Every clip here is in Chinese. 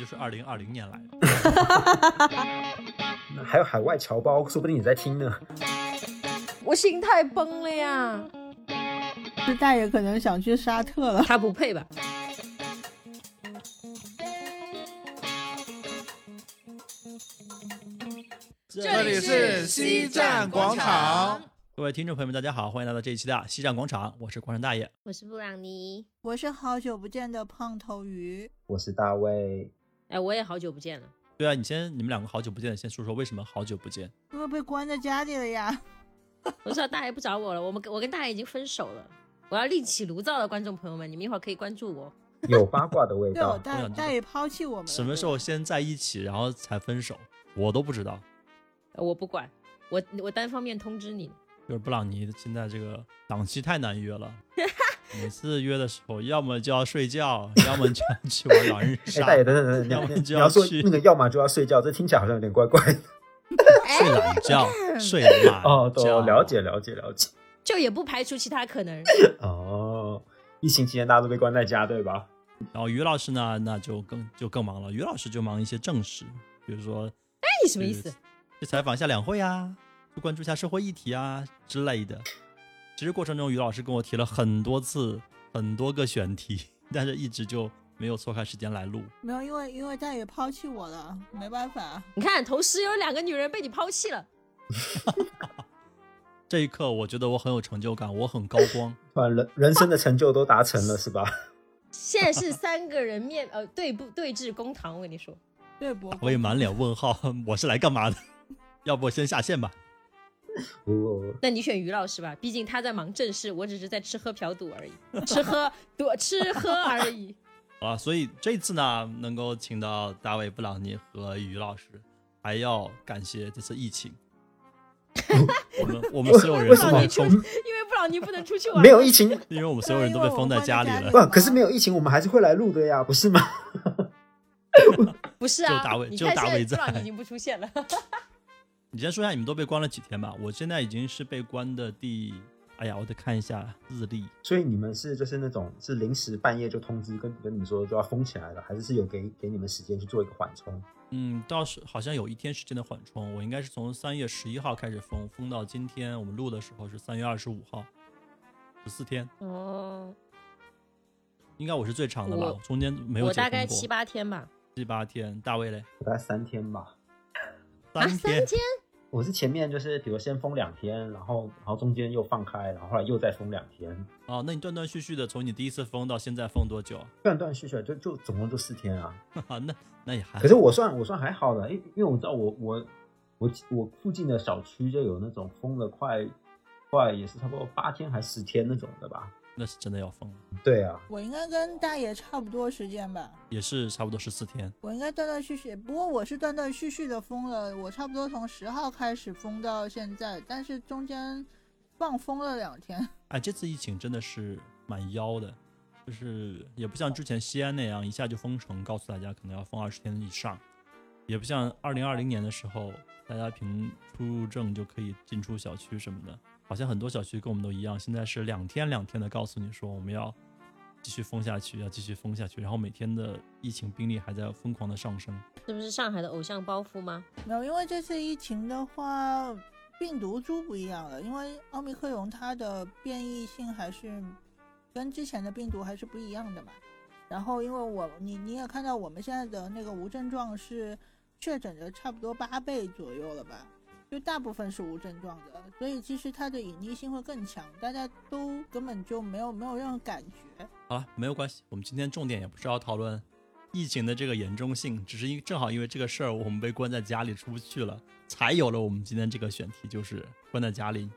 就是二零二零年来的。那还有海外侨胞，说不定你在听呢。我心态崩了呀！这大爷可能想去沙特了。他不配吧？这里是西站广场。各位听众朋友们，大家好，欢迎来到这一期的西站广场，我是广场大爷。我是布朗尼。我是好久不见的胖头鱼。我是大卫，哎，我也好久不见了。对啊，你先，你们两个好久不见，先说说为什么好久不见？因为被关在家里了呀。我知道大爷不找我了，我们我跟大爷已经分手了。我要另起炉灶了，观众朋友们，你们一会儿可以关注我。有八卦的味道。大大爷抛弃我们。什么时候先在一起，然后才分手？我都不知道。呃我不管，我我单方面通知你。就是布朗尼现在这个档期太难约了，每次约的时候，要么就要睡觉，要么就要去玩狼人哎，杀，大爷，等等等等，要么就要去那个要么就要睡觉，这听起来好像有点怪怪的。睡懒觉，睡懒 哦，觉。都了解了解了解。就也不排除其他可能。哦，疫情期间大家都被关在家，对吧？然后于老师呢，那就更就更忙了。于老师就忙一些正事，比如说哎，你什么意思？去采访一下两会啊，去关注一下社会议题啊之类的。其实过程中，于老师跟我提了很多次很多个选题，但是一直就没有错开时间来录。没有，因为因为大宇抛弃我了，没办法。你看，同时有两个女人被你抛弃了。这一刻，我觉得我很有成就感，我很高光。把人人生的成就都达成了，是吧？现在是三个人面呃对不对峙公堂，我跟你说。对不？我也满脸问号，我是来干嘛的？要不我先下线吧。哦，那你选于老师吧，毕竟他在忙正事，我只是在吃喝嫖赌而已，吃喝赌吃喝而已。啊，所以这次呢，能够请到大卫·布朗尼和于老师，还要感谢这次疫情。我们我们所有人因为布朗尼不能出去玩，没有疫情，因为我们所有人都被封在家里了。不，可是没有疫情，我们还是会来录的呀，不是吗？不是啊就大啊卫？就大卫在现在布朗尼已经不出现了。你先说一下你们都被关了几天吧。我现在已经是被关的第，哎呀，我得看一下日历。所以你们是就是那种是临时半夜就通知跟跟你们说就要封起来了，还是是有给给你们时间去做一个缓冲？嗯，倒是好像有一天时间的缓冲，我应该是从三月十一号开始封，封到今天我们录的时候是三月二十五号，十四天，哦，应该我是最长的吧，中间没有我大概七八天吧。七八天。大卫嘞，大概三天吧。啊，天。三天？我是前面就是比如先封两天，然后然后中间又放开，然后后来又再封两天，哦，那你断断续续的从你第一次封到现在封多久？断断续续就就总共就四天啊。啊，那那也还好可是我算我算还好的，因因为我知道我我我我附近的小区就有那种封了快快也是差不多八天还十天那种的吧。那是真的要疯了，对啊，我应该跟大爷差不多时间吧。也是差不多十四天。我应该断断续续，不过我是断断续续的封了，我差不多从十号开始封到现在，但是中间放封了两天。哎，这次疫情真的是蛮妖的，就是也不像之前西安那样一下就封城，告诉大家可能要封二十天以上，也不像二零二零年的时候，大家凭出入证就可以进出小区什么的。好像很多小区跟我们都一样，现在是两天两天的告诉你说我们要继续封下去，要继续封下去，然后每天的疫情病例还在疯狂的上升。这不是上海的偶像包袱吗？没有，因为这次疫情的话，病毒株不一样了，因为奥密克戎它的变异性还是跟之前的病毒还是不一样的嘛。然后，因为我你你也看到我们现在的那个无症状是确诊的差不多八倍左右了吧，就大部分是无症状的，所以其实它的隐匿性会更强，大家都根本就没有没有任何感觉。好了，没有关系，我们今天重点也不是要讨论疫情的这个严重性，只是因正好因为这个事儿，我们被关在家里出不去了，才有了我们今天这个选题，就是关在家里，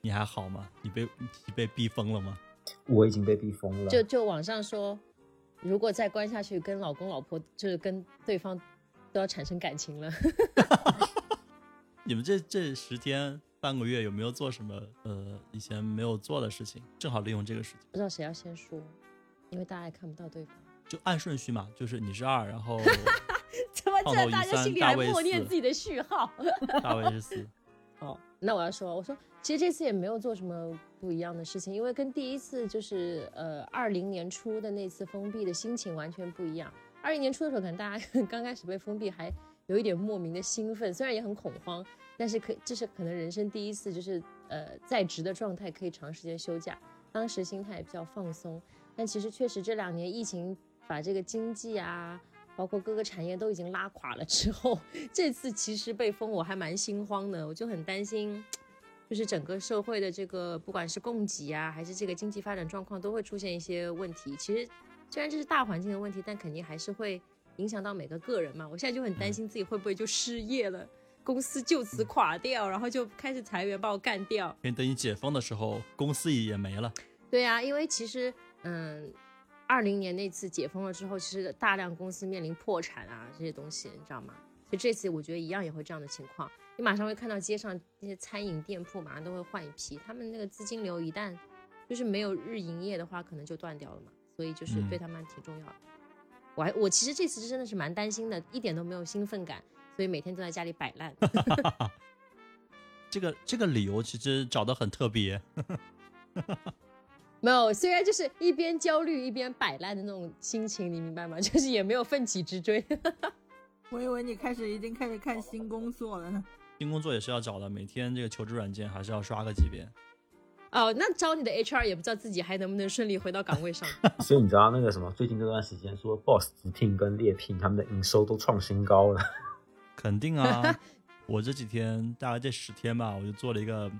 你还好吗？你被你被逼疯了吗？我已经被逼疯了。就就网上说，如果再关下去，跟老公老婆就是跟对方都要产生感情了。你们这这十天半个月有没有做什么呃以前没有做的事情？正好利用这个时间，不知道谁要先说，因为大家也看不到对方。就按顺序嘛，就是你是二，然后 怎么胖头鱼这大家三心里还默念自己的序号？大卫是四。哦，那我要说，我说其实这次也没有做什么不一样的事情，因为跟第一次就是呃二零年初的那次封闭的心情完全不一样。二二一年初的时候，可能大家 刚开始被封闭，还有一点莫名的兴奋，虽然也很恐慌，但是可这是可能人生第一次，就是呃在职的状态可以长时间休假，当时心态也比较放松。但其实确实这两年疫情把这个经济啊，包括各个产业都已经拉垮了之后，这次其实被封我还蛮心慌的，我就很担心，就是整个社会的这个不管是供给啊，还是这个经济发展状况都会出现一些问题。其实虽然这是大环境的问题，但肯定还是会影响到每个个人嘛。我现在就很担心自己会不会就失业了，公司就此垮掉，然后就开始裁员把我干掉。因为等你解封的时候，公司也没了。对呀、因为其实，嗯，二零年那次解封了之后，其实大量公司面临破产啊这些东西，你知道吗？所以这次我觉得一样也会这样的情况，你马上会看到街上那些餐饮店铺马上都会换一批，他们那个资金流一旦就是没有日营业的话，可能就断掉了嘛，所以就是对他们挺重要的。我还我其实这次真的是蛮担心的，一点都没有兴奋感，所以每天都在家里摆烂。这个这个理由其实找的很特别，没有，虽然就是一边焦虑一边摆烂的那种心情，你明白吗？就是也没有奋起直追。我以为你开始已经开始看新工作了呢。新工作也是要找的，每天这个求职软件还是要刷个几遍。哦，那招你的 HR 也不知道自己还能不能顺利回到岗位上。所以你知道那个什么，最近这段时间说 Boss 直聘跟猎聘他们的营收都创新高了。肯定啊，我这几天大概这十天吧，我就做了一个，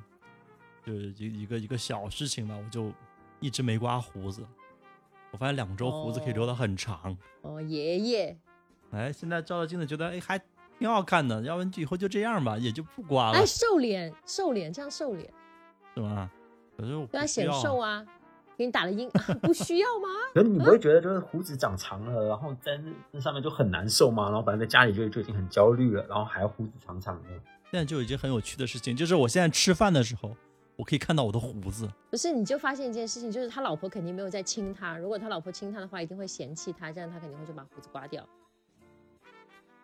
就是一一个一个小事情吧，我就一直没刮胡子。我发现两周胡子可以留得很长。哦，爷爷，哎，现在照照镜子觉得哎还挺好看的，要不然以后就这样吧，也就不刮了哎，，瘦脸，瘦脸，这样瘦脸，是吗？可是我不对啊，显瘦啊，给你打了印，不需要吗？可是你不会觉得就是胡子长长了，然后在那那上面就很难受吗？然后反正在家里就就已经很焦虑了，然后还要胡子长长的。现在就已经很有趣的事情，就是我现在吃饭的时候，我可以看到我的胡子。不是，你就发现一件事情，就是他老婆肯定没有在亲他。如果他老婆亲他的话，一定会嫌弃他，这样他肯定会就把胡子刮掉。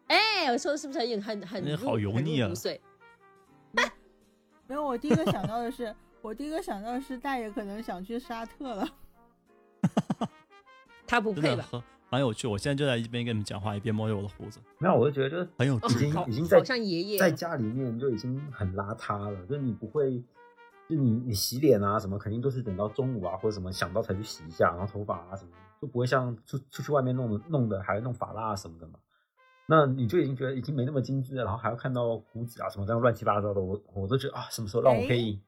哎，我说的是不是很很很好油腻啊 没有，我第一个想到的是，我第一个想到的是大爷可能想去沙特了。他不配吧？真的很很有趣。我现在就在一边跟你们讲话，一边摸着我的胡子，没有，我就觉得就是哦很有。已经已经在好像爷爷在家里面就已经很邋遢了，就是你不会，就你你洗脸啊什么，肯定都是等到中午啊或者什么想到才去洗一下，然后头发啊什么，就不会像出出去外面弄的弄的还弄发蜡啊什么的嘛。那你就已经觉得已经没那么精致了，然后还要看到胡子啊什么这样乱七八糟的，我我都觉得啊，什么时候让我可以？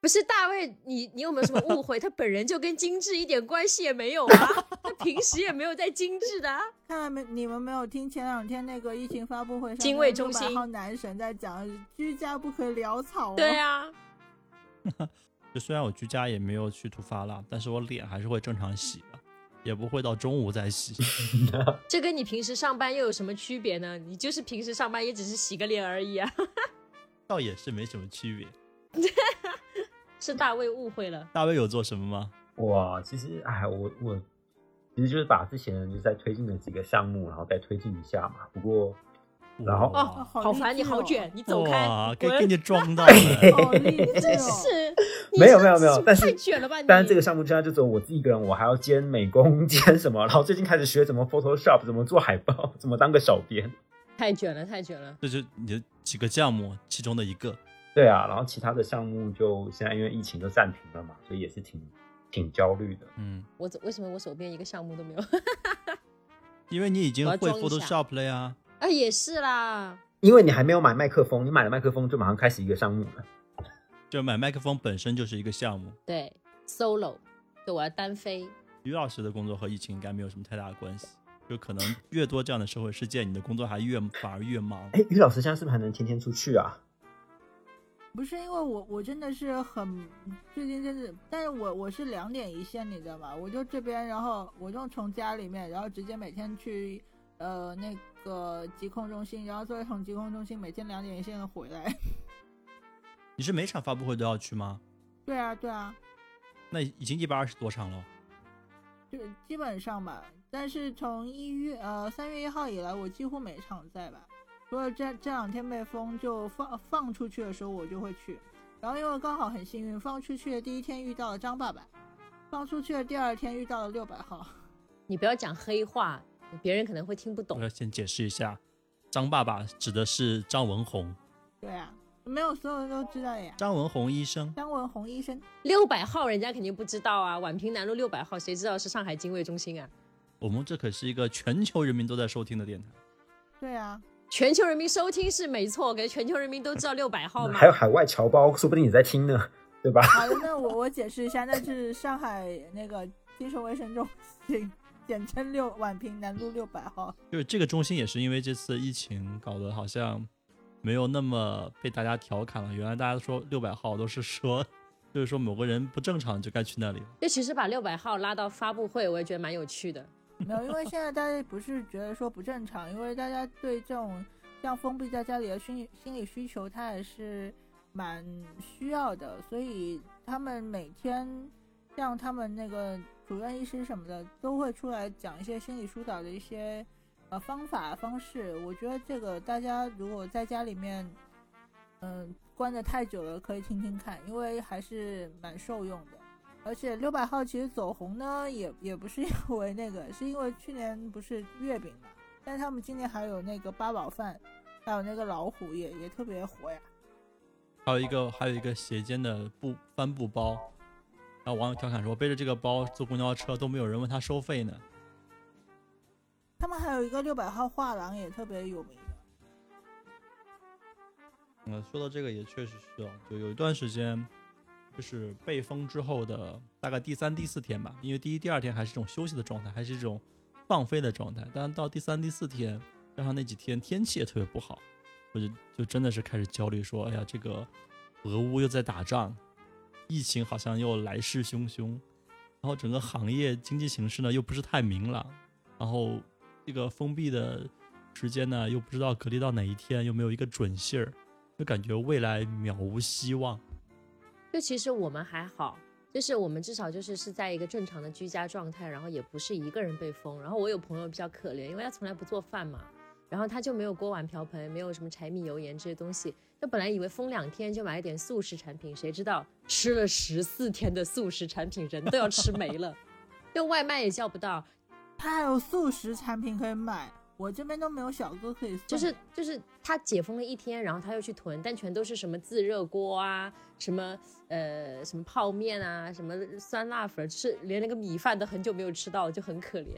不是大卫，你你有没有什么误会？他本人就跟精致一点关系也没有啊，他平时也没有在精致的、啊。看来没你们没有听前两天那个疫情发布会上，精卫中心600号男神在讲居家不可潦草、哦。对啊，就虽然我居家也没有去涂发蜡，但是我脸还是会正常洗的，也不会到中午再洗。这跟你平时上班又有什么区别呢？你就是平时上班也只是洗个脸而已啊。倒也是没什么区别。是大卫误会了。大卫有做什么吗？哇，其实哎，我我其实就是把之前就是在推进的几个项目，然后再推进一下嘛。不过然后哦，好好烦，你好卷，你走开哇，，给滚给你装到 了。真哦！是，没有没有没有但是太卷了吧但是这个项目现在就只有我自己一个人，我还要兼美工兼什么，然后最近开始学怎么 Photoshop，怎么做海报，怎么当个小编。太卷了，太卷了。这就你的几个项目其中的一个。对啊，然后其他的项目就现在因为疫情都暂停了嘛，所以也是挺挺焦虑的。嗯，我怎为什么我手边一个项目都没有？因为你已经会 Photoshop 了呀。啊，也是啦。因为你还没有买麦克风，你买了麦克风就马上开始一个项目了。就买麦克风本身就是一个项目。对，solo，对，我要单飞。于老师的工作和疫情应该没有什么太大的关系，就可能越多这样的社会事件，你的工作还越反而越忙。哎，于老师现在是不是还能天天出去啊？不是因为我我真的是很最近真的，但是我我是两点一线，你知道吗？我就这边，然后我就从家里面，然后直接每天去呃那个疾控中心，然后再从疾控中心每天两点一线的回来。你是每场发布会都要去吗？对啊对啊，那已经一百二十多场了。就基本上吧。但是从一月呃三月一号以来，我几乎每场在吧，除了这这两天被封，就放放出去的时候我就会去。然后因为刚好很幸运，放出去的第一天遇到了张爸爸，放出去的第二天遇到了六百号。你不要讲黑话，别人可能会听不懂我。要先解释一下，张爸爸指的是张文宏，对啊，没有所有人都知道呀。张文宏医生。张文宏医生，六百号人家肯定不知道啊，宛平南路六百号，谁知道是上海精卫中心啊？我们这可是一个全球人民都在收听的电台。对啊，全球人民收听是没错，可是全球人民都知道六百号吗？还有海外侨胞，说不定你在听呢，对吧？好的，那我我解释一下，那是上海那个精神卫生中心，简称六宛平南路六百号。就是这个中心也是因为这次疫情搞得好像没有那么被大家调侃了。原来大家说六百号都是说，就是说某个人不正常就该去那里了。就其实把六百号拉到发布会，我也觉得蛮有趣的。没有，因为现在大家不是觉得说不正常，因为大家对这种像封闭在家里的心理心理需求，他也是蛮需要的，所以他们每天像他们那个主任医师什么的都会出来讲一些心理疏导的一些呃方法方式。我觉得这个大家如果在家里面嗯、关的太久了，可以听听看，因为还是蛮受用的。而且六百号其实走红呢，也也不是因为 那个，是因为去年不是月饼嘛，但是他们今年还有那个八宝饭，还有那个老虎也也特别火呀。还有一个还有一个斜肩的布帆布包，然后网友调侃说背着这个包坐公交车都没有人问他收费呢。他们还有一个六百号画廊也特别有名的，嗯，说到这个也确实是哦，就有一段时间，就是被封之后的大概第三、第四天吧，因为第一、第二天还是这种休息的状态，还是一种放飞的状态，但是到第三、第四天，加上那几天天气也特别不好，我就就真的是开始焦虑，说，哎呀，这个俄乌又在打仗，疫情好像又来势汹汹，然后整个行业经济形势呢又不是太明朗，然后这个封闭的时间呢又不知道隔离到哪一天，又没有一个准信儿。就感觉未来渺无希望。就其实我们还好，就是我们至少就是是在一个正常的居家状态，然后也不是一个人被封。然后我有朋友比较可怜，因为他从来不做饭嘛，然后他就没有锅碗瓢盆，没有什么柴米油盐这些东西。他本来以为封两天就买一点速食产品，谁知道吃了十四天的速食产品，人都要吃没了，就外卖也叫不到。他还有速食产品可以买，我这边都没有小哥可以送。就是就是他解封了一天，然后他又去囤，但全都是什么自热锅啊，什么呃什么泡面啊，什么酸辣粉，就是连那个米饭都很久没有吃到，就很可怜。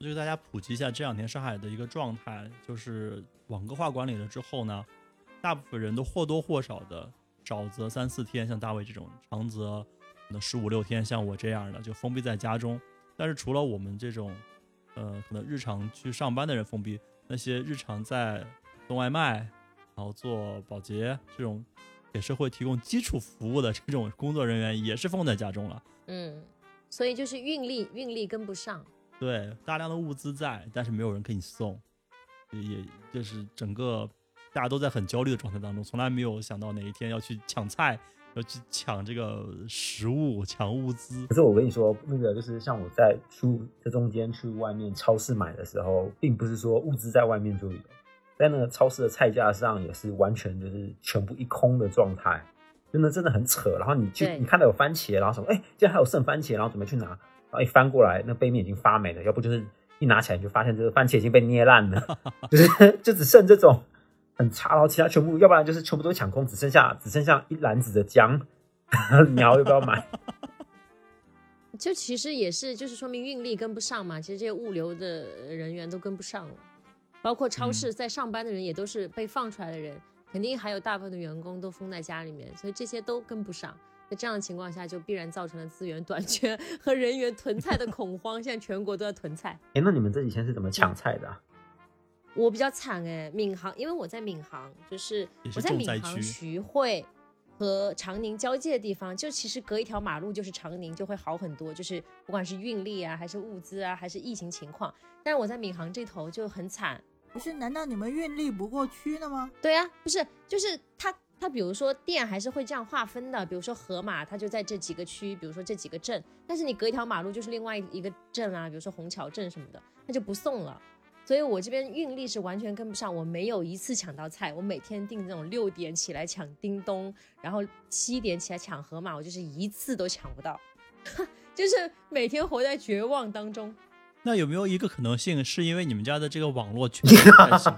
就给大家普及一下这两天上海的一个状态，就是网格化管理了之后呢，大部分人都或多或少的少则三四天，像大卫这种，长则可能十五六天，像我这样的就封闭在家中。但是除了我们这种，呃，可能日常去上班的人封闭，那些日常在送外卖，然后做保洁这种给社会提供基础服务的这种工作人员，也是封在家中了。嗯，所以就是运力运力跟不上。对，大量的物资在，但是没有人给你送，也也就是整个大家都在很焦虑的状态当中，从来没有想到哪一天要去抢菜，要去抢这个食物、抢物资可。是我跟你说，那个就是像我在出这中间去外面超市买的时候，并不是说物资在外面就有，在那个超市的菜架上也是完全就是全部一空的状态，真的真的很扯。然后你去你看到有番茄，然后什么，哎，竟然还有剩番茄，然后准备去拿，然后一翻过来，那背面已经发霉了，要不就是一拿起来你就发现这个番茄已经被捏烂了，就是就只剩这种很差，然后其他全部，要不然就是全部都抢空，只剩下只剩下一篮子的姜，你要要不要买？就其实也是，就是说明运力跟不上嘛。其实这些物流的人员都跟不上了，包括超市在上班的人也都是被放出来的人，肯定还有大部分的员工都封在家里面，所以这些都跟不上。在这样的情况下，就必然造成了资源短缺 和人员囤菜的恐慌。现在全国都在囤菜。哎，那你们这几天是怎么抢菜的、啊？我比较惨哎，闵行，因为我在闵行，就是我在闵行徐汇和长宁交界的地方，就其实隔一条马路就是长宁，就会好很多，就是不管是运力啊，还是物资啊，还是疫情情况。但是我在闵行这头就很惨，不是？难道你们运力不过区的吗？对啊，不是，就是它它比如说店还是会这样划分的，比如说河马它就在这几个区，比如说这几个镇，但是你隔一条马路就是另外一个镇啊，比如说虹桥镇什么的，它就不送了。所以我这边运力是完全跟不上，我没有一次抢到菜。我每天定这种六点起来抢叮咚，然后七点起来抢盒马，我就是一次都抢不到，就是每天活在绝望当中。那有没有一个可能性，是因为你们家的这个网络确实不太行？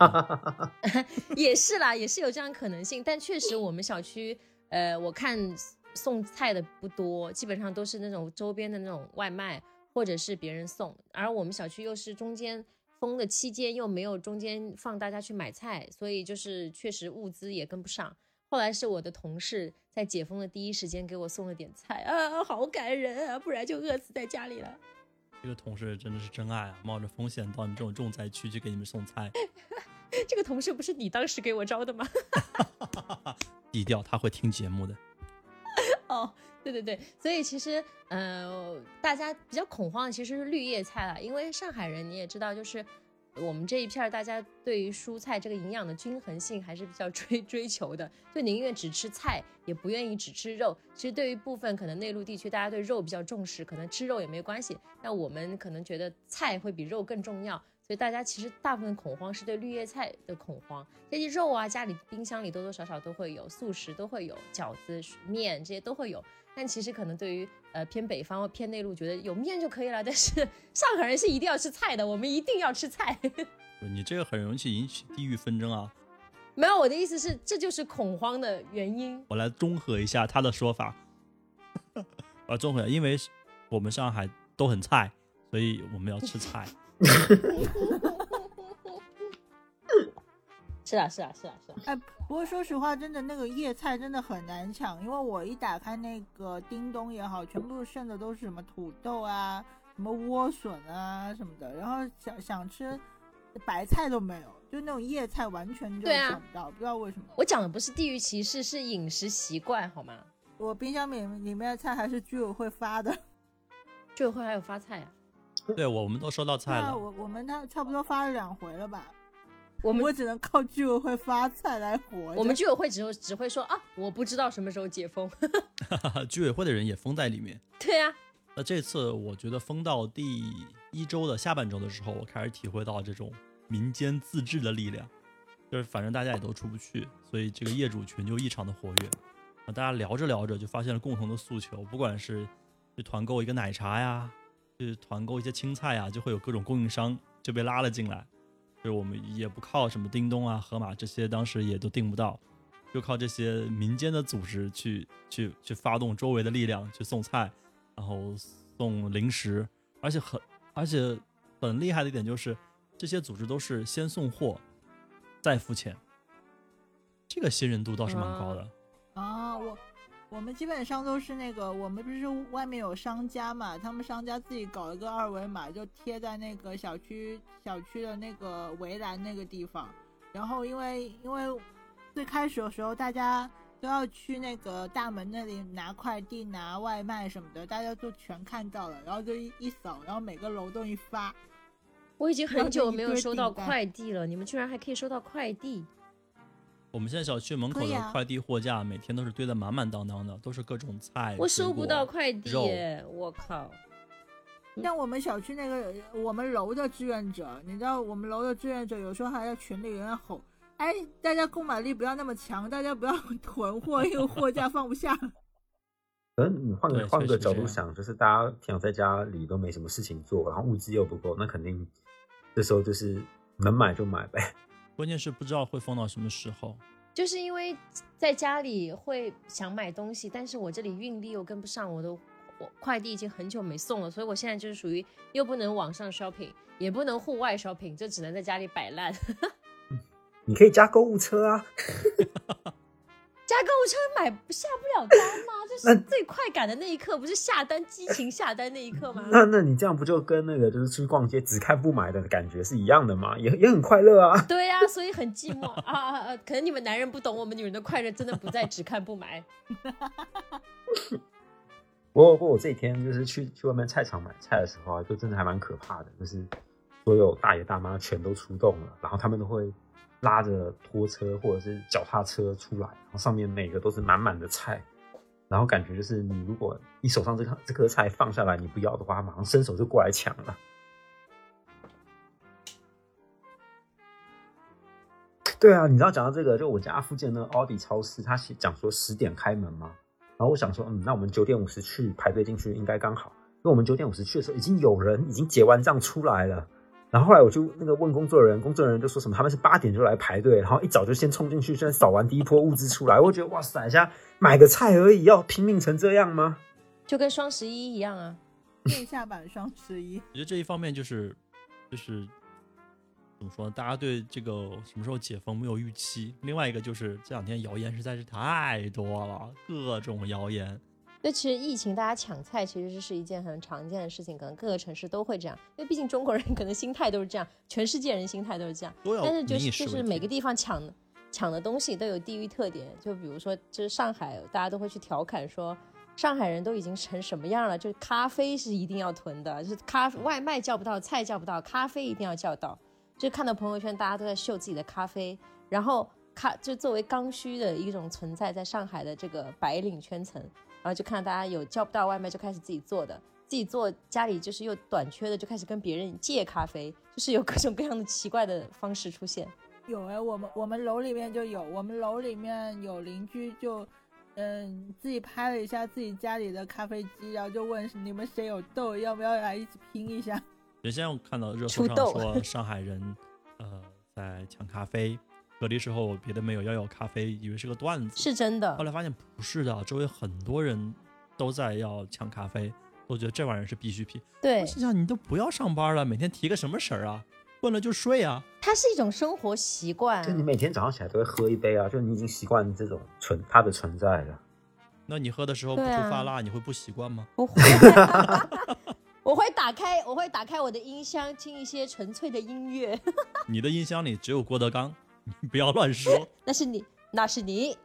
也是啦，也是有这样可能性。但确实，我们小区，呃，我看送菜的不多，基本上都是那种周边的那种外卖，或者是别人送。而我们小区又是中间封的期间，又没有中间放大家去买菜，所以就是确实物资也跟不上。后来是我的同事在解封的第一时间给我送了点菜啊，好感人啊，不然就饿死在家里了。这个同事真的是真爱啊，冒着风险到你这种重灾区去给你们送菜。这个同事不是你当时给我招的吗？低调，他会听节目的。对对对，所以其实呃，大家比较恐慌的其实是绿叶菜了，因为上海人你也知道，就是我们这一片儿大家对于蔬菜这个营养的均衡性还是比较 追追求的，就宁愿只吃菜，也不愿意只吃肉。其实对于部分可能内陆地区，大家对肉比较重视，可能吃肉也没关系，但我们可能觉得菜会比肉更重要。所以大家其实大部分恐慌是对绿叶菜的恐慌，这些肉啊，家里冰箱里多多少少都会有，素食都会有，饺子、面这些都会有。但其实可能对于呃偏北方或偏内陆，觉得有面就可以了。但是 上海人是一定要吃菜的，我们一定要吃菜。你这个很容易引起地域纷争啊！没有，我的意思是，这就是恐慌的原因。我来综合一下他的说法，我综合，因为我们上海都很菜，所以我们要吃菜。是啊，是啊，是啊，是啊。哎，不过说实话，真的那个叶菜真的很难抢，因为我一打开那个叮咚也好，全部剩的都是什么土豆啊、什么莴笋啊什么的，然后想想吃白菜都没有，就那种叶菜完全就对啊找不到，不知道为什么。我讲的不是地域歧视，是饮食习惯，好吗？我冰箱里里面的菜还是居委会发的，居委会还有发菜啊？对，我们都收到菜了。我我们那差不多发了两回了吧，我们我只能靠居委会发菜来活。我们居委会只会只会说啊，我不知道什么时候解封。居委会的人也封在里面。对呀、那这次我觉得封到第一周的下半周的时候，我开始体会到这种民间自治的力量，就是反正大家也都出不去，所以这个业主群就异常的活跃。啊，大家聊着聊着就发现了共同的诉求，不管是去团购一个奶茶呀，去团购一些青菜啊，就会有各种供应商就被拉了进来。就是我们也不靠什么叮咚啊、盒马这些，当时也都订不到，就靠这些民间的组织去去去发动周围的力量去送菜，然后送零食，而且很而且很厉害的一点就是，这些组织都是先送货，再付钱，这个信任度倒是蛮高的。啊，我我们基本上都是那个，我们不是外面有商家嘛，他们商家自己搞了个二维码，就贴在那个小区小区的那个围栏那个地方。然后因为因为最开始的时候大家都要去那个大门那里拿快递、拿外卖什么的，大家就全看到了，然后就一一扫，然后每个楼栋一发。我已经很久没有收到快递了，你们居然还可以收到快递？我们现在小区门口的快递货架每天都是堆得满满当当的，都是各种菜。我收不水果到快递！我靠！像我们小区那个我们楼的志愿者，你知道我们楼的志愿者有时候还在群里有人吼，哎，大家购买力不要那么强，大家不要 囤货，因为货架放不下。可能你换对个换个角度想，就是大家平常在家里都没什么事情做，然后物资又不够，那肯定这时候就是能买就买呗。关键是不知道会放到什么时候。就是因为在家里会想买东西，但是我这里运力又跟不上，我的我快递已经很久没送了，所以我现在就是属于又不能网上 shopping，也不能户外 shopping，就只能在家里摆烂。你可以加购物车啊，加购物车买不下不了单吗？就是最快感的那一刻，不是下单激情下单那一刻吗？那那你这样不就跟那个就是出去逛街只看不买的感觉是一样的吗？也也很快乐啊。对呀、所以很寂寞啊啊啊！可能你们男人不懂，我们女人的快乐真的不在只看不买。不过不过我这几天就是去去外面菜场买菜的时候啊，就真的还蛮可怕的，就是所有大爷大妈全都出动了，然后他们都会拉着拖车或者是脚踏车出来，然后上面每个都是满满的菜，然后感觉就是你如果你手上这颗这颗菜放下来你不要的话，马上伸手就过来抢了。对啊，你知道讲到这个，就我家附近的奥迪超市，他讲说十点开门嘛，然后我想说，嗯，那我们九点五十去排队进去应该刚好。因为我们九点五十去的时候，已经有人已经结完账出来了。然后后来我就那个问工作人员，工作人员就说什么他们是八点就来排队，然后一早就先冲进去，先扫完第一波物资出来。我觉得哇塞，现在买个菜而已，要拼命成这样吗？就跟双十一一样啊。线下版双十一，我觉得这一方面就是就是怎么说呢？大家对这个什么时候解封没有预期。另外一个就是这两天谣言实在是太多了，各种谣言。对，其实疫情大家抢菜其实是一件很常见的事情，可能各个城市都会这样，因为毕竟中国人可能心态都是这样，全世界人心态都是这样。但是就是就是每个地方抢抢的东西都有地域特点，就比如说就是上海，大家都会去调侃说。上海人都已经成什么样了？就是咖啡是一定要囤的，就是咖外卖叫不到，菜叫不到，咖啡一定要叫到。就看到朋友圈，大家都在秀自己的咖啡，然后咖就作为刚需的一种存在，在上海的这个白领圈层，然后就看到大家有叫不到外卖就开始自己做的，自己做家里就是又短缺的，就开始跟别人借咖啡，就是有各种各样的奇怪的方式出现。有哎，我们我们楼里面就有，我们楼里面有邻居就，嗯，自己拍了一下自己家里的咖啡机，然后就问你们谁有豆，要不要来一起拼一下？原先我看到热搜上说 上海人呃在抢咖啡，隔离时候别的没有要要咖啡，以为是个段子。是真的后，来发现不是的，周围很多人都在要抢咖啡，都觉得这玩意儿是必需品。对我，心想，你都不要上班了，每天提个什么神儿啊？困了就睡啊。它是一种生活习惯就。你每天早上起来都会喝一杯啊，就你已经习惯这种存它的存在了。那你喝的时候不对啊出发辣，你会不习惯吗？不会 我会打开，我会打开我的音箱，听一些纯粹的音乐。你的音箱里只有郭德纲，你不要乱说。那是你，那是你。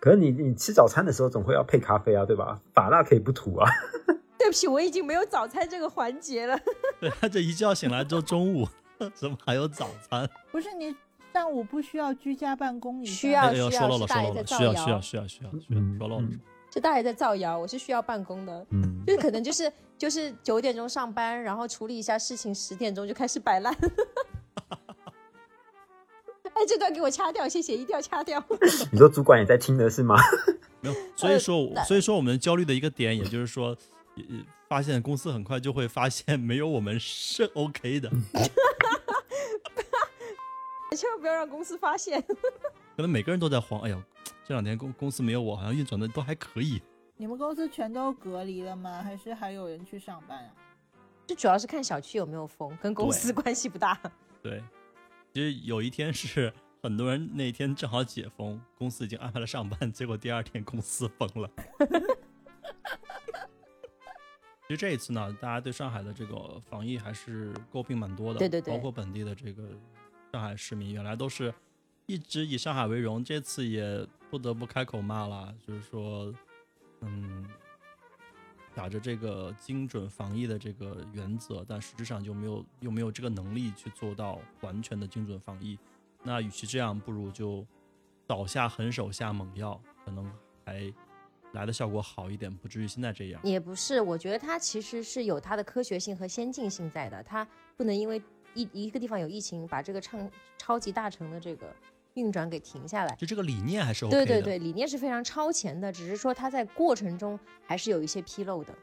可是你你吃早餐的时候总会要配咖啡啊，对吧？法辣可以不吐啊。对不起，我已经没有早餐这个环节了。对他这一觉醒来之后中午，怎么还有早餐？不是你上午不需要居家办公一下？需要需要，需要需要需要需要需要，嗯说漏了。嗯是大爷在造谣，我是需要办公的。嗯，就是可能就是就是九点钟上班，然后处理一下事情，十点钟就开始摆烂。哎，这段给我掐掉，谢谢，一定要掐掉。你说主管也在听的是吗？没有，所以说，所以说我们焦虑的一个点，也就是说，也也发现公司很快就会发现没有我们是 OK 的，千万不要让公司发现。可能每个人都在慌。哎呦，这两天公公司没有我，好像运转的都还可以。你们公司全都隔离了吗？还是还有人去上班啊？这主要是看小区有没有封，跟公司关系不大。对，其实有一天是 很多人那天正好解封，公司已经安排了上班，结果第二天公司封了。其实这一次呢，大家对上海的这个防疫还是诟病蛮多的，对对对包括本地的这个上海市民，原来都是一直以上海为荣，这次也不得不开口骂了，就是说，嗯，打着这个精准防疫的这个原则，但实质上就没有又没有这个能力去做到完全的精准防疫。那与其这样，不如就倒下狠手下猛药，可能还来的效果好一点，不至于现在这样。也不是，我觉得它其实是有它的科学性和先进性在的，它不能因为一一个地方有疫情，把这个超超级大城的这个运转给停下来。就这个理念还是 OK 的。对对对，理念是非常超前的，只是说它在过程中还是有一些纰漏的。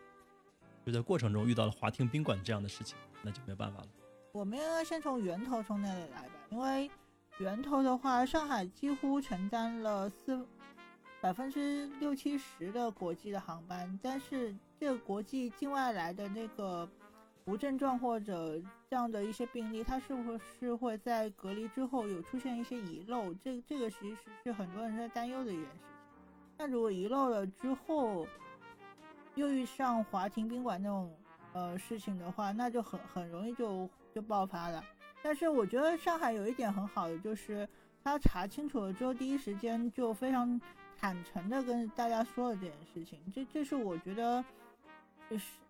就在过程中遇到了华庭宾馆这样的事情，那就没办法了。我们应该先从源头从那里来吧，因为源头的话，上海几乎承担了四百分之六七十的国际的航班，但是这个国际境外来的那个无症状或者这样的一些病例，它是不是会在隔离之后有出现一些遗漏？这这个其实是很多人在担忧的一件事情。那如果遗漏了之后，又遇上华庭宾馆那种呃事情的话，那就很很容易就就爆发了。但是我觉得上海有一点很好的，就是他查清楚了之后，第一时间就非常坦诚的跟大家说了这件事情。这这是我觉得，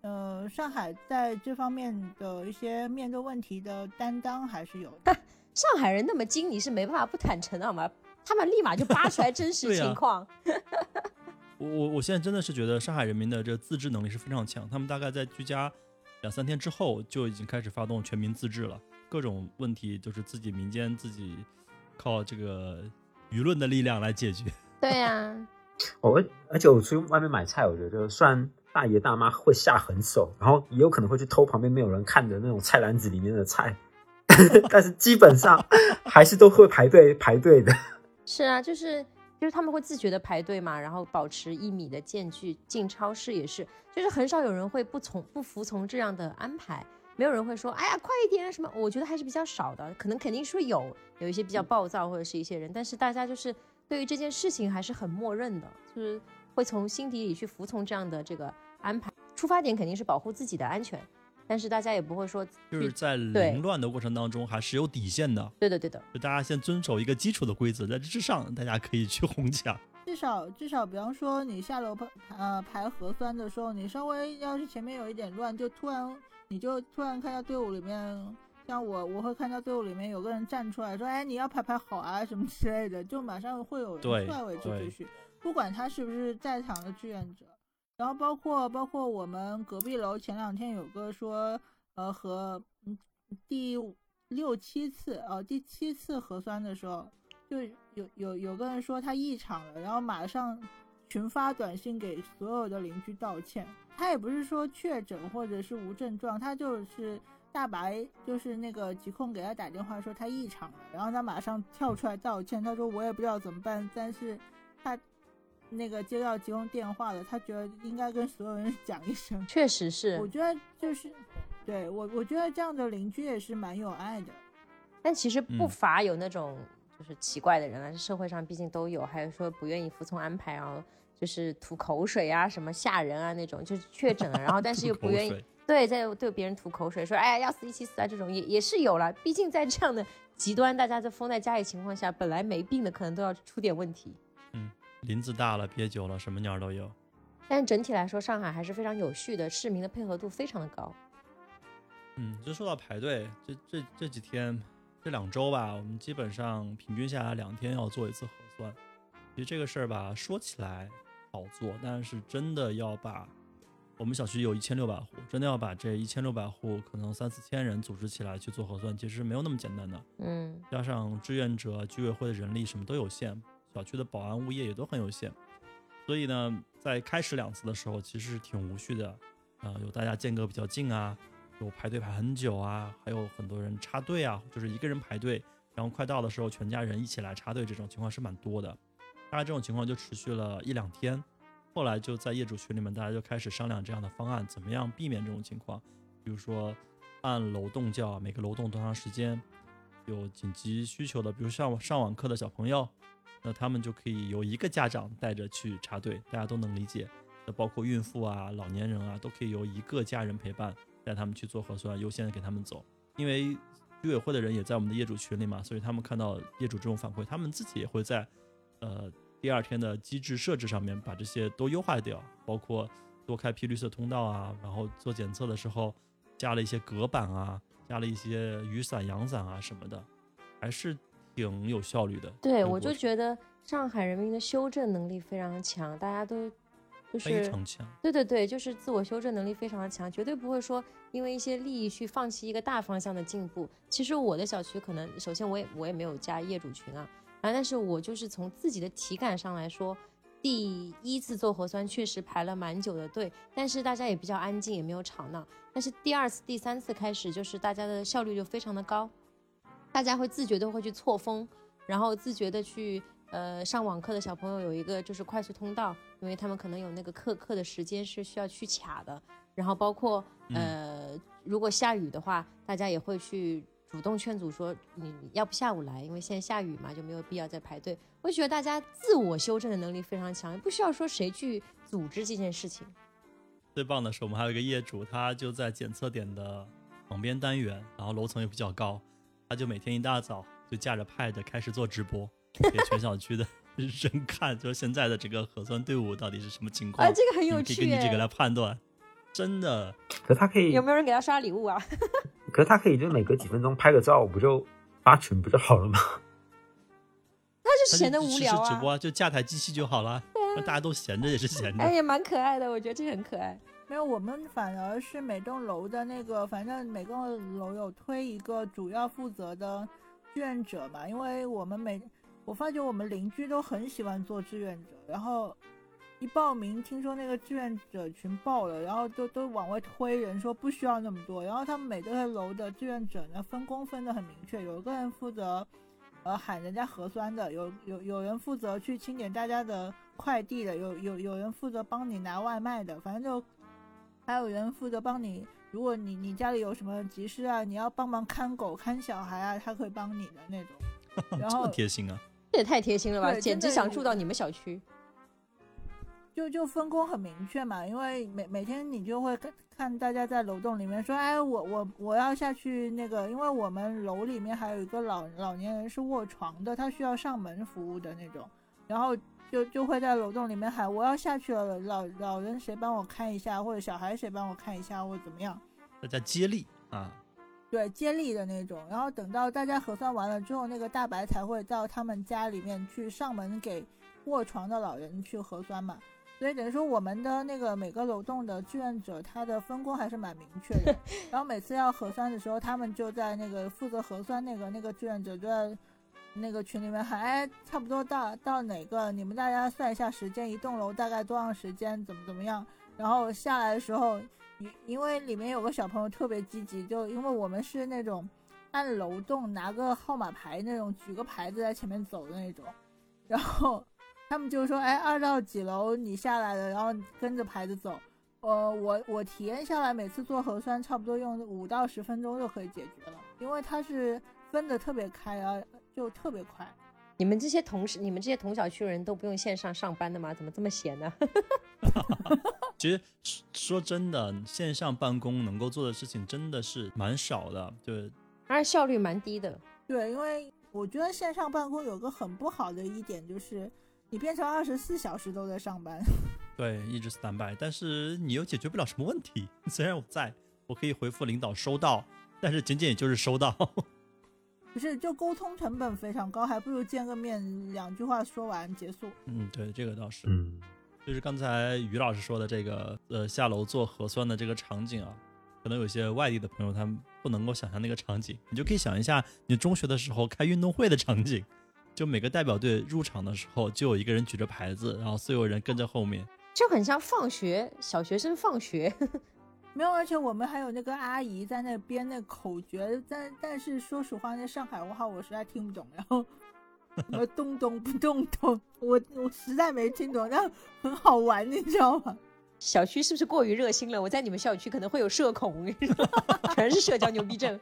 呃上海在这方面的一些面对问题的担当还是有的。上海人那么精，你是没办法不坦诚的好吗？他们立马就扒出来真实情况。我我我现在真的是觉得上海人民的这个自制能力是非常强，他们大概在居家两三天之后就已经开始发动全民自治了，各种问题就是自己民间自己靠这个舆论的力量来解决。对呀、我而而且我出去外面买菜，我觉得虽然大爷大妈会下狠手，然后也有可能会去偷旁边没有人看的那种菜篮子里面的菜，但是基本上还是都会排队排队的。是啊，就是就是他们会自觉的排队嘛，然后保持一米的间距。进超市也是，就是很少有人会不从不服从这样的安排，没有人会说，哎呀，快一点啊什么。我觉得还是比较少的，可能肯定说有有一些比较暴躁或者是一些人，但是大家就是对于这件事情还是很默认的，就是会从心底里去服从这样的这个安排。出发点肯定是保护自己的安全，但是大家也不会说就是在凌乱的过程当中还是有底线的，对的对的，就大家先遵守一个基础的规则，在这之上大家可以去哄抢。至少至少，比方说你下楼排呃排核酸的时候，你稍微要是前面有一点乱，就突然你就突然看到队伍里面，像我我会看到队伍里面有个人站出来说，哎你要排排好啊什么之类的，就马上会有人对出来维持秩序，不管他是不是在场的志愿者。然后包括包括我们隔壁楼前两天有个说，呃和嗯第六七次呃第七次核酸的时候，就有有有个人说他异常了，然后马上群发短信给所有的邻居道歉。他也不是说确诊或者是无症状，他就是大白，就是那个疾控给他打电话说他异常了，然后他马上跳出来道歉。他说我也不知道怎么办，但是那个接到急用电话的，他觉得应该跟所有人 讲一声。确实是我。觉得就是对我，我觉得这样的邻居也是蛮有爱的。但其实不嗯乏有那种就是奇怪的人啊，社会上毕竟都有，还有说不愿意服从安排啊，就是吐口水啊，什么吓人啊那种，就是确诊了，然后但是又不愿意对在对别人吐口水，说哎呀要死一起死啊，这种也也是有了。毕竟在这样的极端，大家在封在家里情况下，本来没病的可能都要出点问题。林子大了，憋久了，什么鸟儿都有。但是整体来说，上海还是非常有序的，市民的配合度非常的高。嗯，就说到排队，这这这几天这两周吧，我们基本上平均下来两天要做一次核酸。其实这个事儿吧，说起来好做，但是真的要把我们小区有一千六百户，真的要把这一千六百户可能三四千人组织起来去做核酸，其实没有那么简单的。嗯，加上志愿者、居委会的人力什么都有限，小区的保安、物业也都很有限，所以呢，在开始两次的时候，其实是挺无序的，呃，有大家间隔比较近啊，有排队排很久啊，还有很多人插队啊，就是一个人排队，然后快到的时候全家人一起来插队，这种情况是蛮多的。大概这种情况就持续了一两天，后来就在业主群里面，大家就开始商量这样的方案，怎么样避免这种情况，比如说按楼栋叫，每个楼栋多长时间。有紧急需求的，比如上上网课的小朋友，那他们就可以由一个家长带着去插队，大家都能理解。那包括孕妇啊、老年人啊，都可以由一个家人陪伴，带他们去做核酸，优先给他们走。因为居委会的人也在我们的业主群里嘛，所以他们看到业主这种反馈，他们自己也会在呃第二天的机制设置上面把这些都优化掉，包括多开辟绿色通道啊，然后做检测的时候加了一些隔板啊，加了一些雨伞、阳伞啊什么的，还是挺有效率的。对我就觉得上海人民的修正能力非常强，大家都就是非常强。对对对，就是自我修正能力非常的强，绝对不会说因为一些利益去放弃一个大方向的进步。其实我的小区可能，首先我也我也没有加业主群啊，啊，但是我就是从自己的体感上来说，第一次做核酸确实排了蛮久的队，但是大家也比较安静，也没有吵闹。但是第二次、第三次开始，就是大家的效率就非常的高，大家会自觉的会去错峰，然后自觉的去呃上网课的小朋友有一个就是快速通道，因为他们可能有那个课课的时间是需要去卡的，然后包括呃如果下雨的话，大家也会去主动劝阻说你你要不下午来，因为现在下雨嘛，就没有必要再排队。我觉得大家自我修正的能力非常强，不需要说谁去组织这件事情。最棒的是，我们还有一个业主，他就在检测点的旁边单元，然后楼层也比较高，他就每天一大早就架着 pad 开始做直播，给全小区的 人看，就是现在的这个核酸队伍到底是什么情况。啊，这个很有你可以趣哎根据这个来判断，真的。可是他可以有，没有人给他刷礼物啊？可是他可以就每隔几分钟拍个照，不就发群不就好了吗？他就闲得无聊啊。时直播啊就架台机器就好了，让大家都闲着也是闲着。哎，也蛮可爱的，我觉得这很可爱。没有，我们反而是每栋楼的那个，反正每栋楼有推一个主要负责的志愿者嘛，因为我们每我发觉我们邻居都很喜欢做志愿者，然后一报名，听说那个志愿者群爆了，然后都都往外推人，说不需要那么多。然后他们每个楼的志愿者呢，分工分得很明确，有一个人负责呃喊人家核酸的，有有有人负责去清点大家的快递的，有有有人负责帮你拿外卖的，反正就还有人负责帮你，如果你你家里有什么急事啊，你要帮忙看狗看小孩啊，他可以帮你的那种。然这么后贴心啊！这也太贴心了吧！简直想住到你们小区。就就分工很明确嘛，因为每每天你就会看看大家在楼栋里面说，哎，我我我要下去那个，因为我们楼里面还有一个老老年人是卧床的，他需要上门服务的那种，然后就就会在楼栋里面喊我要下去了，老老人谁帮我看一下，或者小孩谁帮我看一下，或者怎么样，大家接力啊，对接力的那种，然后等到大家核酸完了之后，那个大白才会到他们家里面去上门给卧床的老人去核酸嘛。所以等于说，我们的那个每个楼栋的志愿者，他的分工还是蛮明确的。然后每次要核酸的时候，他们就在那个负责核酸那个那个志愿者就在那个群里面喊，哎，差不多到到哪个，你们大家算一下时间，一栋楼大概多长时间，怎么怎么样。然后下来的时候，因因为里面有个小朋友特别积极，就因为我们是那种按楼栋拿个号码牌那种，举个牌子在前面走的那种，然后他们就说，哎，二到几楼你下来了，然后跟着牌子走。呃，我我体验下来，每次做核酸差不多用五到十分钟就可以解决了，因为它是分的特别开啊，就特别快。你们这些同事，你们这些同小区的人都不用线上上班的吗？怎么这么闲呢？其实说说真的，线上办公能够做的事情真的是蛮少的，对，而且效率蛮低的。对，因为我觉得线上办公有个很不好的一点就是，你变成二十四小时都在上班。对，一直 stand by，但是你又解决不了什么问题。虽然我在，我可以回复领导收到，但是仅仅也就是收到。不是，就沟通成本非常高，还不如见个面，两句话说完结束。嗯，对，这个倒是。嗯，就是刚才于老师说的这个，呃，下楼做核酸的这个场景啊，可能有些外地的朋友他们不能够想象那个场景，你就可以想一下你中学的时候开运动会的场景，就每个代表队入场的时候，就有一个人举着牌子，然后所有人跟着后面。就很像放学，小学生放学。没有，而且我们还有那个阿姨在那编那口诀，但但是说实话，那上海话我实在听不懂，然后什么 咚咚不咚咚，我我实在没听懂，但很好玩，你知道吗？小区是不是过于热心了？我在你们小区可能会有社恐，全是社交牛逼症。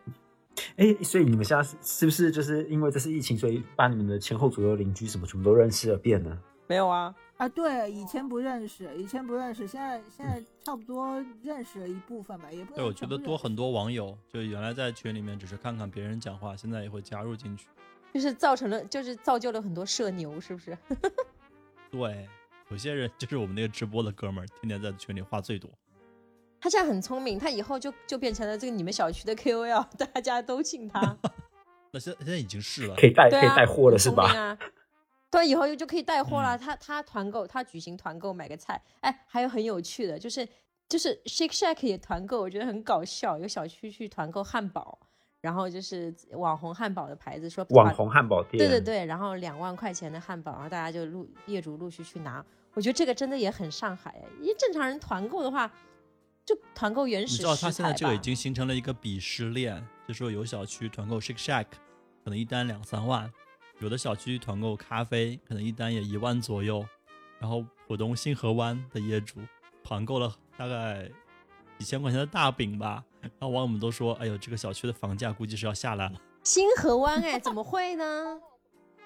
哎，所以你们现在是是不是就是因为这次疫情，所以把你们的前后左右邻居什么全部都认识了遍呢？没有啊，啊，对，以前不认识，以前不认识，现在现在差不多认识了一部分吧，也不对，我觉得多很多网友，就原来在群里面只是看看别人讲话，现在也会加入进去。就是造成了，就是造就了很多社牛，是不是？对，有些人就是我们那个直播的哥们儿，天天在群里话最多。他现在很聪明，他以后就就变成了这个你们小区的 KOL，大家都信他。那现现在已经是了可，以带啊，可以带货了是吧？对，以后就就可以带货了。嗯他他团购，他举行团购买个菜，哎，还有很有趣的，就是就是 Shake Shack 也团购，我觉得很搞笑。有小区去团购汉堡，然后就是网红汉堡的牌子说网红汉堡店，对对对，然后两万块钱的汉堡，然后大家就陆业主陆续去拿。我觉得这个真的也很上海哎，因为正常人团购的话，就团购原你始知道他现在食材吧这个已经形成了一个鄙视链，就说有小区团购 Shake Shack，可能一单两三万，有的小区团购咖啡，可能一单也一万左右，然后浦东星河湾的业主团购了大概几千块钱的大饼吧，然后网友们都说，哎呦，这个小区的房价估计是要下来了。星河湾哎，怎么会呢？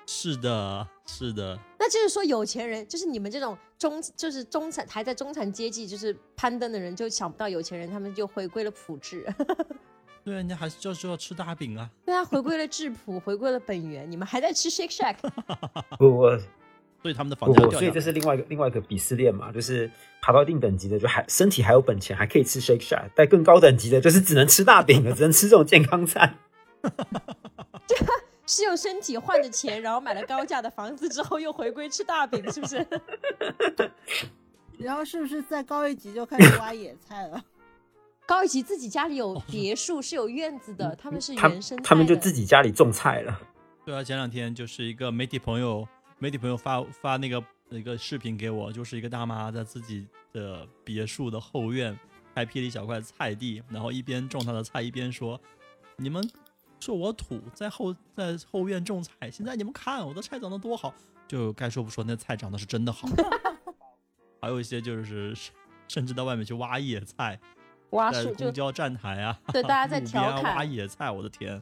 是的，是的，那就是说有钱人，就是你们这种中，就是中产还在中产阶级就是攀登的人，就想不到有钱人他们就回归了朴质。对，人家还是就是要吃大饼啊。对啊，回归了质朴，回归了本源。你们还在吃 Shake Shack，不不所以他们的房不不，价掉下来。所以这是另外一个另外一个鄙视链嘛，就是爬到一定等级的，就还身体还有本钱，还可以吃 Shake Shack，但更高等级的，就是只能吃大饼了，只能吃这种健康餐。是用身体换的钱，然后买了高价的房子之后，又回归吃大饼，是不是？然后是不是再高一级就开始挖野菜了？高一级自己家里有别墅，是有院子的，他们是原生态的。他们就自己家里种菜了。对啊，前两天就是一个媒体朋友，媒体朋友发发那个一个视频给我，就是一个大妈在自己的别墅的后院开辟了一小块菜地，然后一边种她的菜，一边说：“你们说我土，在后在后院种菜，现在你们看我的菜长得多好。”就该说不说，那菜长得是真的好。还有一些就是甚至到外面去挖野菜，在挖树就公交站台啊，对大家在 调侃挖野菜，我的天！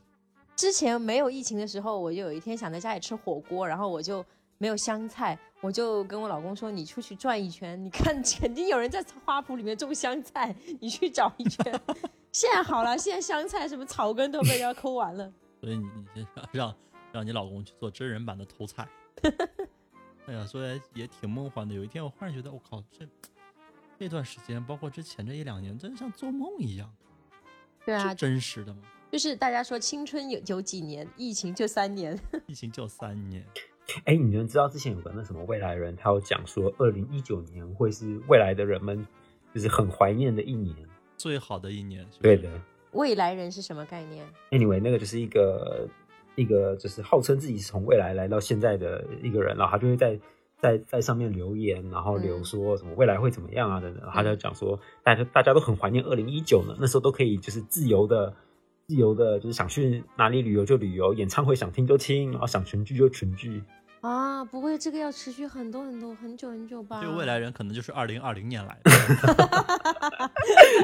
之前没有疫情的时候，我就有一天想在家里吃火锅，然后我就没有香菜，我就跟我老公说：“你出去转一圈，你看肯定 有人在花圃里面种香菜，你去找一圈。”现在好了，现在香菜什么草根都被人家抠完了。所以你你让让让你老公去做真人版的偷菜。哎呀，说来也挺梦幻的。有一天我忽然觉得，我靠，这这段时间，包括之前这一两年，真的像做梦一样。对啊是，真实的吗？就是大家说青春有有几年，疫情就三年。疫情就三年，哎，你们知道之前有个那什么未来人，他有讲说，二零一九年会是未来的人们就是很怀念的一年。最好的一年。是是对的，未来人是什么概念？Anyway，那个就是一个一个就是号称自己是从未来来到现在的一个人，然后他就会在在在上面留言，然后留说什么未来会怎么样啊等等，他就讲说大家大家都很怀念二零一九呢，那时候都可以就是自由的。自由的，就是想去哪里旅游就旅游，演唱会想听就听，然后想群聚就群聚。啊，不会，这个要持续很多很多很久很久吧？这个未来人可能就是二零二零年来的。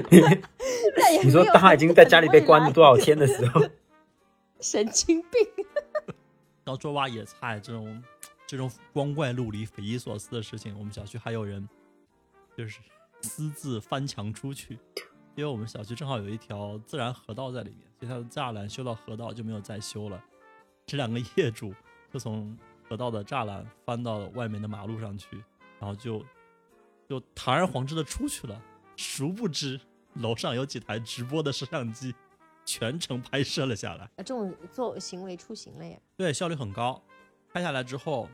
你说当他已经在家里被关了多少天的时候，神经病。要做挖野菜这种这种光怪陆离、匪夷所思的事情，我们小区还有人就是私自翻墙出去，因为我们小区正好有一条自然河道在里面，所以它的栅栏修到河道就没有再修了。这两个业主就从河道的栅栏翻到外面的马路上去，然后就就堂而皇之的出去了，殊不知楼上有几台直播的摄像机，全程拍摄了下来。这种做行为出行了呀。对，效率很高。拍下来之后，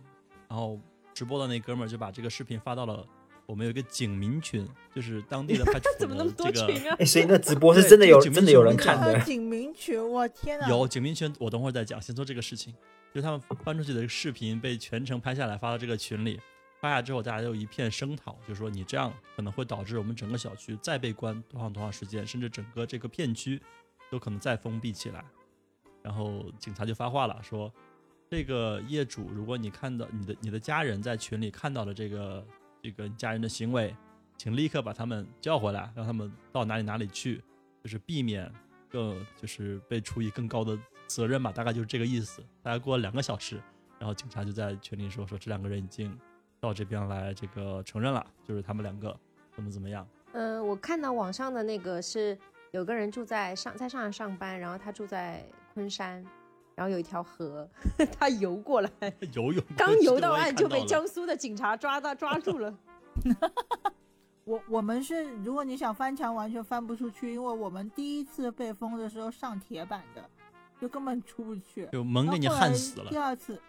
然后直播的那哥们儿就把这个视频发到了我们有一个警民群，就是当地的 派出所怎么那么的这个多群啊 哎、？所以那直播是真的有真的有人警看的。警民群，我天哪！有警民群，我等会儿再讲。先说这个事情，就是他们搬出去的视频被全程拍下来发到这个群里，发下之后大家就一片声讨，就说你这样可能会导致我们整个小区再被关多长多长时间，甚至整个这个片区都可能再封闭起来。然后警察就发话了，说这个业主，如果你看到你的你的家人在群里看到了这个这个家人的行为，请立刻把他们叫回来，让他们到哪里哪里去，就是避免更就是被处以更高的责任吧，大概就是这个意思。大概过了两个小时，然后警察就在群里说说这两个人已经到这边来这个承认了，就是他们两个怎么怎么样。嗯、我看到网上的那个是有个人住在上在上海上班，然后他住在昆山，然后有一条河，他游过来，游泳刚游到岸就被江。苏的警察抓到抓住了。我我们是，如果你想翻墙，完全翻不出去，因为我们第一次被封的时候上铁板的，就根本出不去。就门给你焊死了第。二次，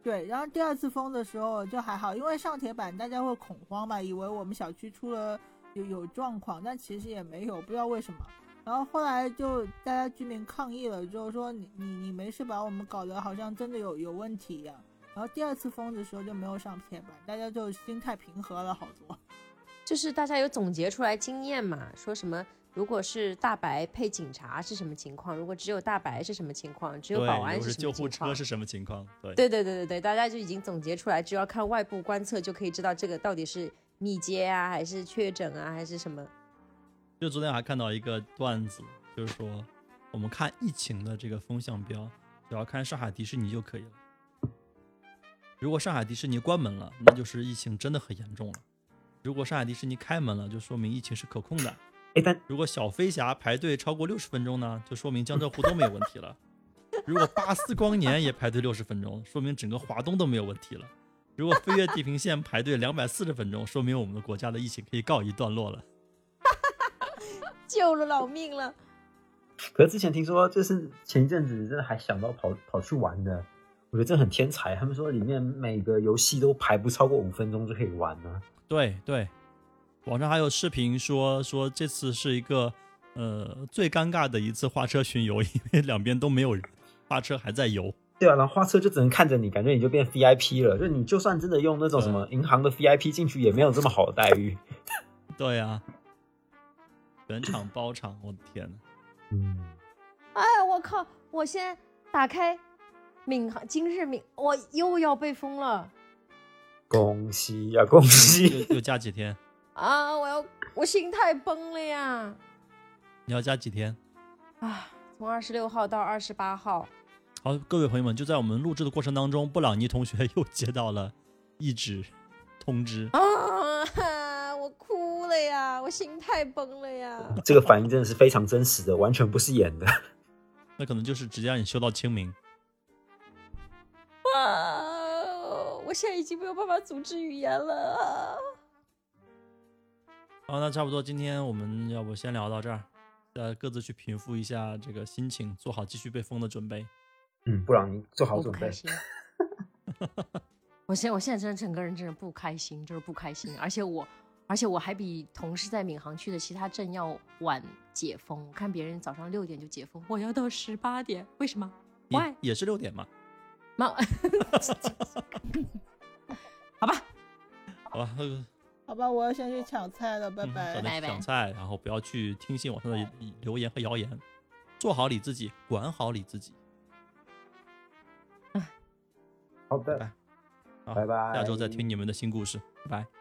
对，然后第二次封的时候就还好，因为上铁板大家会恐慌嘛，以为我们小区出了有有状况，但其实也没有，不知道为什么。然后后来就大家居民抗议了，之后说你你你没事把我们搞得好像真的有有问题一样。然后第二次封的时候就没有上铁板，大家就心态平和了好多。就是大家有总结出来经验嘛，说什么如果是大白配警察是什么情况，如果只有大白是什么情况，只有，保安是什么情况救护车。是什么情况？对，对对对对对，大家就已经总结出来，只要看外部观测就可以知道这个到底是密接啊，还是确诊啊，还是什么。就昨天还看到一个段子，就是说我们看疫情的这个风向标，只要看上海迪士尼就可以了。如果上海迪士尼关门了，那就是疫情真的很严重了；如果上海迪士尼开门了，就说明疫情是可控的。如果小飞侠排队超过六十分钟呢，就说明江浙沪都没有问题了；如果巴斯光年也排队六十分钟，说明整个华东都没有问题了；如果飞越地平线排队两百四十分钟，说明我们的国家的疫情可以告一段落了。救了老命了。可是之前听说，就是前一阵子真的还想到跑跑去玩的，我觉得这很天才。他们说里面每个游戏都排不超过五分钟就可以玩呢、对对，网上还有视频说说这次是一个呃最尴尬的一次花车巡游，因为两边都没有人，花车还在游。对啊，然后花车就只能看着你，感觉你就变 VIP 了。就你就算真的用那种什么银行的 VIP 进去，也没有这么好的待遇。对呀、全场包场，我的天呐，嗯，哎，我靠！我先打开闵行今日闵，我又要被封了恭喜呀、恭喜！又又加几天？啊！我要，我心态崩了呀！你要加几天？啊，从二十六号到二十八号，好，各位朋友们，就在我们录制的过程当中，布朗尼同学 又接到了一纸通知，啊，了呀，我心态崩了呀！这个反应真的是非常真实的，完全不是演的。那可能就是直接让你修到清明。啊，我现在已经没有办法组织语言了啊。好，那差不多，今天我们要不先聊到这儿，呃，各自去平复一下这个心情，做好继续被封的准备。嗯，布朗尼做好准备我不开。心。我现在我现在真的整个人真的不开心，就是不开心，而且我而且我还比同事在闵行区的其他镇要晚解封。我看别人早上六点就解封，我要到十八点，为什么也？Why？也是六点吗？妈，好吧，好吧，呃好吧，我要先去抢菜了，拜嗯拜。拜拜抢菜，然后不要去听信网上的留言和谣言，做好你自己，管好你自己。好的拜拜，好拜拜。下周再听你们的新故事，拜拜。